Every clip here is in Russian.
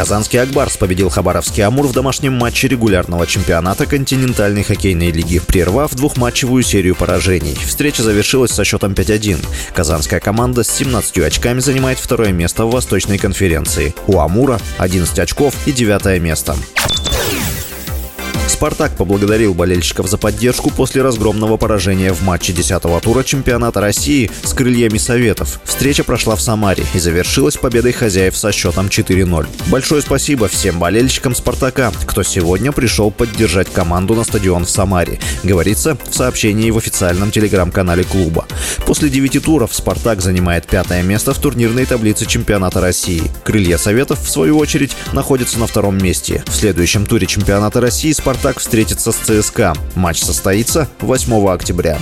Казанский «Акбарс» победил Хабаровский «Амур» в домашнем матче регулярного чемпионата континентальной хоккейной лиги, прервав двухматчевую серию поражений. Встреча завершилась со счетом 5-1. Казанская команда с 17 очками занимает второе место в Восточной конференции. У «Амура» 11 очков и девятое место. «Спартак» поблагодарил болельщиков за поддержку после разгромного поражения в матче 10-го тура чемпионата России с крыльями Советов. Встреча прошла в Самаре и завершилась победой хозяев со счетом 4-0. Большое спасибо всем болельщикам «Спартака», кто сегодня пришел поддержать команду на стадион в Самаре, говорится в сообщении в официальном телеграм-канале клуба. После девяти туров «Спартак» занимает пятое место в турнирной таблице чемпионата России. «Крылья Советов», в свою очередь, находятся на втором месте. В следующем туре чемпионата России «Спартак» «Спартак» встретится с ЦСКА. Матч состоится 8 октября.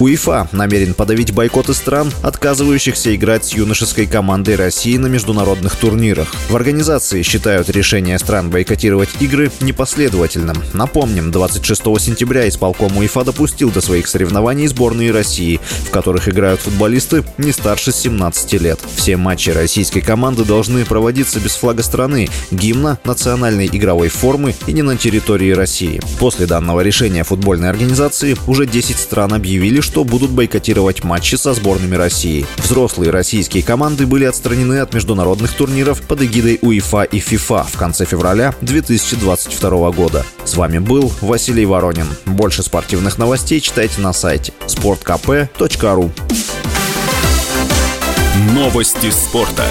УЕФА намерен подавить бойкоты стран, отказывающихся играть с юношеской командой России на международных турнирах. В организации считают решение стран бойкотировать игры непоследовательным. Напомним, 26 сентября исполком УЕФА допустил до своих соревнований сборные России, в которых играют футболисты не старше 17 лет. Все матчи российской команды должны проводиться без флага страны, гимна, национальной игровой формы и не на территории России. После данного решения футбольной организации уже 10 стран объявили, что будут бойкотировать матчи со сборными России. Взрослые российские команды были отстранены от международных турниров под эгидой УЕФА и ФИФА в конце февраля 2022 года. С вами был Василий Воронин. Больше спортивных новостей читайте на сайте sportkp.ru Новости спорта.